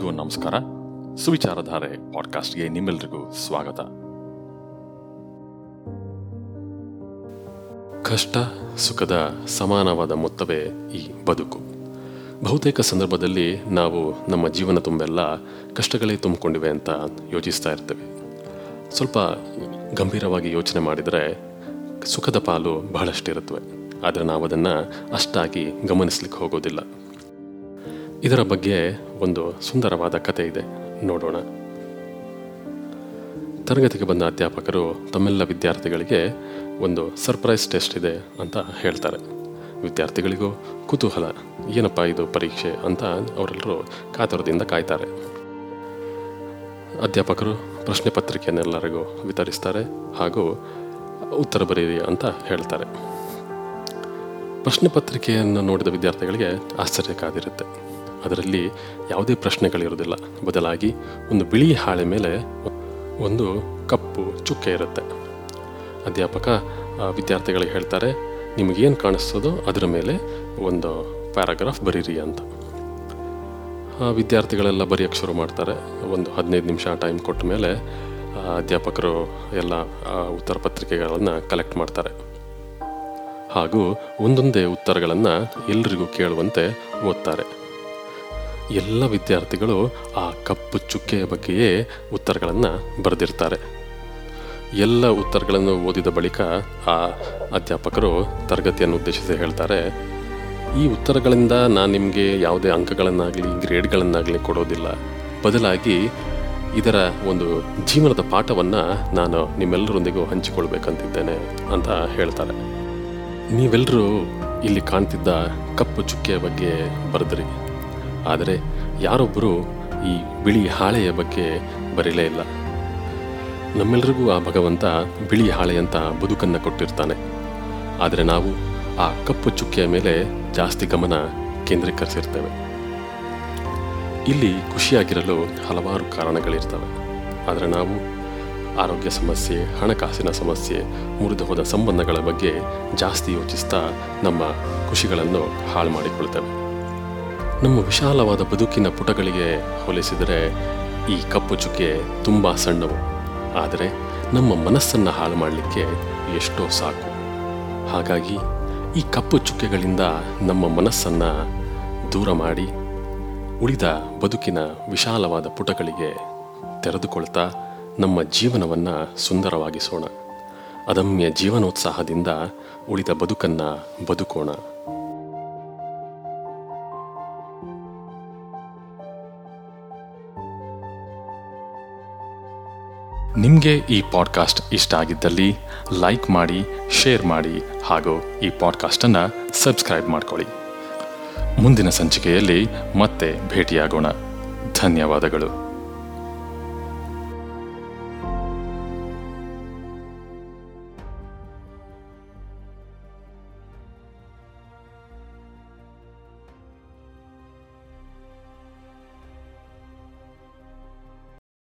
ಎಲ್ರಿಗೂ ನಮಸ್ಕಾರ. ಸುವಿಚಾರಧಾರೆ ಪಾಡ್ಕಾಸ್ಟ್ಗೆ ನಿಮ್ಮೆಲ್ರಿಗೂ ಸ್ವಾಗತ. ಕಷ್ಟ, ಸುಖದ ಸಮಾನವಾದ ಮೊತ್ತವೇ ಈ ಬದುಕು. ಬಹುತೇಕ ಸಂದರ್ಭದಲ್ಲಿ ನಾವು ನಮ್ಮ ಜೀವನ ತುಂಬೆಲ್ಲ ಕಷ್ಟಗಳೇ ತುಂಬಿಕೊಂಡಿವೆ ಅಂತ ಯೋಚಿಸ್ತಾ ಇರ್ತೇವೆ. ಸ್ವಲ್ಪ ಗಂಭೀರವಾಗಿ ಯೋಚನೆ ಮಾಡಿದರೆ ಸುಖದ ಪಾಲು ಬಹಳಷ್ಟಿರುತ್ತವೆ. ಆದರೆ ನಾವು ಅದನ್ನು ಅಷ್ಟಾಗಿ ಗಮನಿಸ್ಲಿಕ್ಕೆ ಹೋಗೋದಿಲ್ಲ. ಇದರ ಬಗ್ಗೆ ಒಂದು ಸುಂದರವಾದ ಕತೆ ಇದೆ. ನೋಡೋಣ. ತರಗತಿಗೆ ಬಂದ ಅಧ್ಯಾಪಕರು ತಮ್ಮೆಲ್ಲ ವಿದ್ಯಾರ್ಥಿಗಳಿಗೆ ಒಂದು ಸರ್ಪ್ರೈಸ್ ಟೆಸ್ಟ್ ಇದೆ ಅಂತ ಹೇಳ್ತಾರೆ. ವಿದ್ಯಾರ್ಥಿಗಳಿಗೂ ಕುತೂಹಲ. ಏನಪ್ಪ ಇದು ಪರೀಕ್ಷೆ ಅಂತ ಅವರೆಲ್ಲರೂ ಕಾತುರದಿಂದ ಕಾಯ್ತಾರೆ. ಅಧ್ಯಾಪಕರು ಪ್ರಶ್ನೆ ಪತ್ರಿಕೆಯನ್ನೆಲ್ಲರಿಗೂ ವಿತರಿಸ್ತಾರೆ ಹಾಗೂ ಉತ್ತರ ಬರೀರಿ ಅಂತ ಹೇಳ್ತಾರೆ. ಪ್ರಶ್ನೆ ಪತ್ರಿಕೆಯನ್ನು ನೋಡಿದ ವಿದ್ಯಾರ್ಥಿಗಳಿಗೆ ಆಶ್ಚರ್ಯ ಕಾದಿರುತ್ತೆ. ಅದರಲ್ಲಿ ಯಾವುದೇ ಪ್ರಶ್ನೆಗಳಿರೋದಿಲ್ಲ ಬದಲಾಗಿ ಒಂದು ಬಿಳಿ ಹಾಳೆ ಮೇಲೆ ಒಂದು ಕಪ್ಪು ಚುಕ್ಕೆ ಇರುತ್ತೆ. ಅಧ್ಯಾಪಕ ವಿದ್ಯಾರ್ಥಿಗಳಿಗೆ ಹೇಳ್ತಾರೆ, ನಿಮಗೇನು ಕಾಣಿಸ್ತದೋ ಅದರ ಮೇಲೆ ಒಂದು ಪ್ಯಾರಾಗ್ರಾಫ್ ಬರೀರಿ ಅಂತ. ವಿದ್ಯಾರ್ಥಿಗಳೆಲ್ಲ ಬರೆಯೋಕ್ಕೆ ಶುರು ಮಾಡ್ತಾರೆ. ಒಂದು ಹದಿನೈದು ನಿಮಿಷ ಟೈಮ್ ಕೊಟ್ಟ ಮೇಲೆ ಅಧ್ಯಾಪಕರು ಎಲ್ಲ ಉತ್ತರ ಪತ್ರಿಕೆಗಳನ್ನು ಕಲೆಕ್ಟ್ ಮಾಡ್ತಾರೆ. ಹಾಗೂ ಒಂದೊಂದೇ ಉತ್ತರಗಳನ್ನು ಎಲ್ರಿಗೂ ಕೇಳುವಂತೆ ಓದ್ತಾರೆ. ಎಲ್ಲ ವಿದ್ಯಾರ್ಥಿಗಳು ಆ ಕಪ್ಪು ಚುಕ್ಕೆಯ ಬಗ್ಗೆಯೇ ಉತ್ತರಗಳನ್ನು ಬರೆದಿರ್ತಾರೆ. ಎಲ್ಲ ಉತ್ತರಗಳನ್ನು ಓದಿದ ಬಳಿಕ ಆ ಅಧ್ಯಾಪಕರು ತರಗತಿಯನ್ನು ಉದ್ದೇಶಿಸಿ ಹೇಳ್ತಾರೆ, ಈ ಉತ್ತರಗಳಿಂದ ನಾನು ನಿಮಗೆ ಯಾವುದೇ ಅಂಕಗಳನ್ನಾಗಲಿ, ಗ್ರೇಡ್ಗಳನ್ನಾಗಲಿ ಕೊಡೋದಿಲ್ಲ. ಬದಲಾಗಿ ಇದರ ಒಂದು ಜೀವನದ ಪಾಠವನ್ನು ನಾನು ನಿಮ್ಮೆಲ್ಲರೊಂದಿಗೂ ಹಂಚಿಕೊಳ್ಬೇಕಂತಿದ್ದೇನೆ ಅಂತ ಹೇಳ್ತಾರೆ. ನೀವೆಲ್ಲರೂ ಇಲ್ಲಿ ಕಾಣ್ತಿದ್ದ ಕಪ್ಪು ಚುಕ್ಕೆಯ ಬಗ್ಗೆ ಬರೆದ್ರಿ. ಆದರೆ ಯಾರೊಬ್ಬರು ಈ ಬಿಳಿ ಹಾಳೆಯ ಬಗ್ಗೆ ಬರೀಲೇ ಇಲ್ಲ. ನಮ್ಮೆಲ್ಲರಿಗೂ ಆ ಭಗವಂತ ಬಿಳಿ ಹಾಳೆಯಂತ ಬದುಕನ್ನು ಕೊಟ್ಟಿರ್ತಾನೆ. ಆದರೆ ನಾವು ಆ ಕಪ್ಪು ಚುಕ್ಕೆಯ ಮೇಲೆ ಜಾಸ್ತಿ ಗಮನ ಕೇಂದ್ರೀಕರಿಸಿರ್ತೇವೆ. ಇಲ್ಲಿ ಖುಷಿಯಾಗಿರಲು ಹಲವಾರು ಕಾರಣಗಳಿರ್ತವೆ. ಆದರೆ ನಾವು ಆರೋಗ್ಯ ಸಮಸ್ಯೆ, ಹಣಕಾಸಿನ ಸಮಸ್ಯೆ, ಮುರಿದು ಹೋದ ಸಂಬಂಧಗಳ ಬಗ್ಗೆ ಜಾಸ್ತಿ ಯೋಚಿಸ್ತಾ ನಮ್ಮ ಖುಷಿಗಳನ್ನು ಹಾಳು ಮಾಡಿಕೊಳ್ತೇವೆ. ನಮ್ಮ ವಿಶಾಲವಾದ ಬದುಕಿನ ಪುಟಗಳಿಗೆ ಹೋಲಿಸಿದರೆ ಈ ಕಪ್ಪು ಚುಕ್ಕೆ ತುಂಬ ಸಣ್ಣವು. ಆದರೆ ನಮ್ಮ ಮನಸ್ಸನ್ನು ಹಾಳು ಮಾಡಲಿಕ್ಕೆ ಎಷ್ಟೋ ಸಾಕು. ಹಾಗಾಗಿ ಈ ಕಪ್ಪು ಚುಕ್ಕೆಗಳಿಂದ ನಮ್ಮ ಮನಸ್ಸನ್ನು ದೂರ ಮಾಡಿ ಉಳಿದ ಬದುಕಿನ ವಿಶಾಲವಾದ ಪುಟಗಳಿಗೆ ತೆರೆದುಕೊಳ್ತಾ ನಮ್ಮ ಜೀವನವನ್ನು ಸುಂದರವಾಗಿಸೋಣ. ಅದಮ್ಯ ಜೀವನೋತ್ಸಾಹದಿಂದ ಉಳಿದ ಬದುಕನ್ನು ಬದುಕೋಣ. ನಿಮಗೆ ಈ ಪಾಡ್ಕಾಸ್ಟ್ ಇಷ್ಟ ಆಗಿದ್ದಲ್ಲಿ ಲೈಕ್ ಮಾಡಿ ಶೇರ್ ಮಾಡಿ ಹಾಗೂ ಈ ಪಾಡ್ಕಾಸ್ಟನ್ನು ಸಬ್ಸ್ಕ್ರೈಬ್ ಮಾಡ್ಕೊಳ್ಳಿ. ಮುಂದಿನ ಸಂಚಿಕೆಯಲ್ಲಿ ಮತ್ತೆ ಭೇಟಿಯಾಗೋಣ. ಧನ್ಯವಾದಗಳು.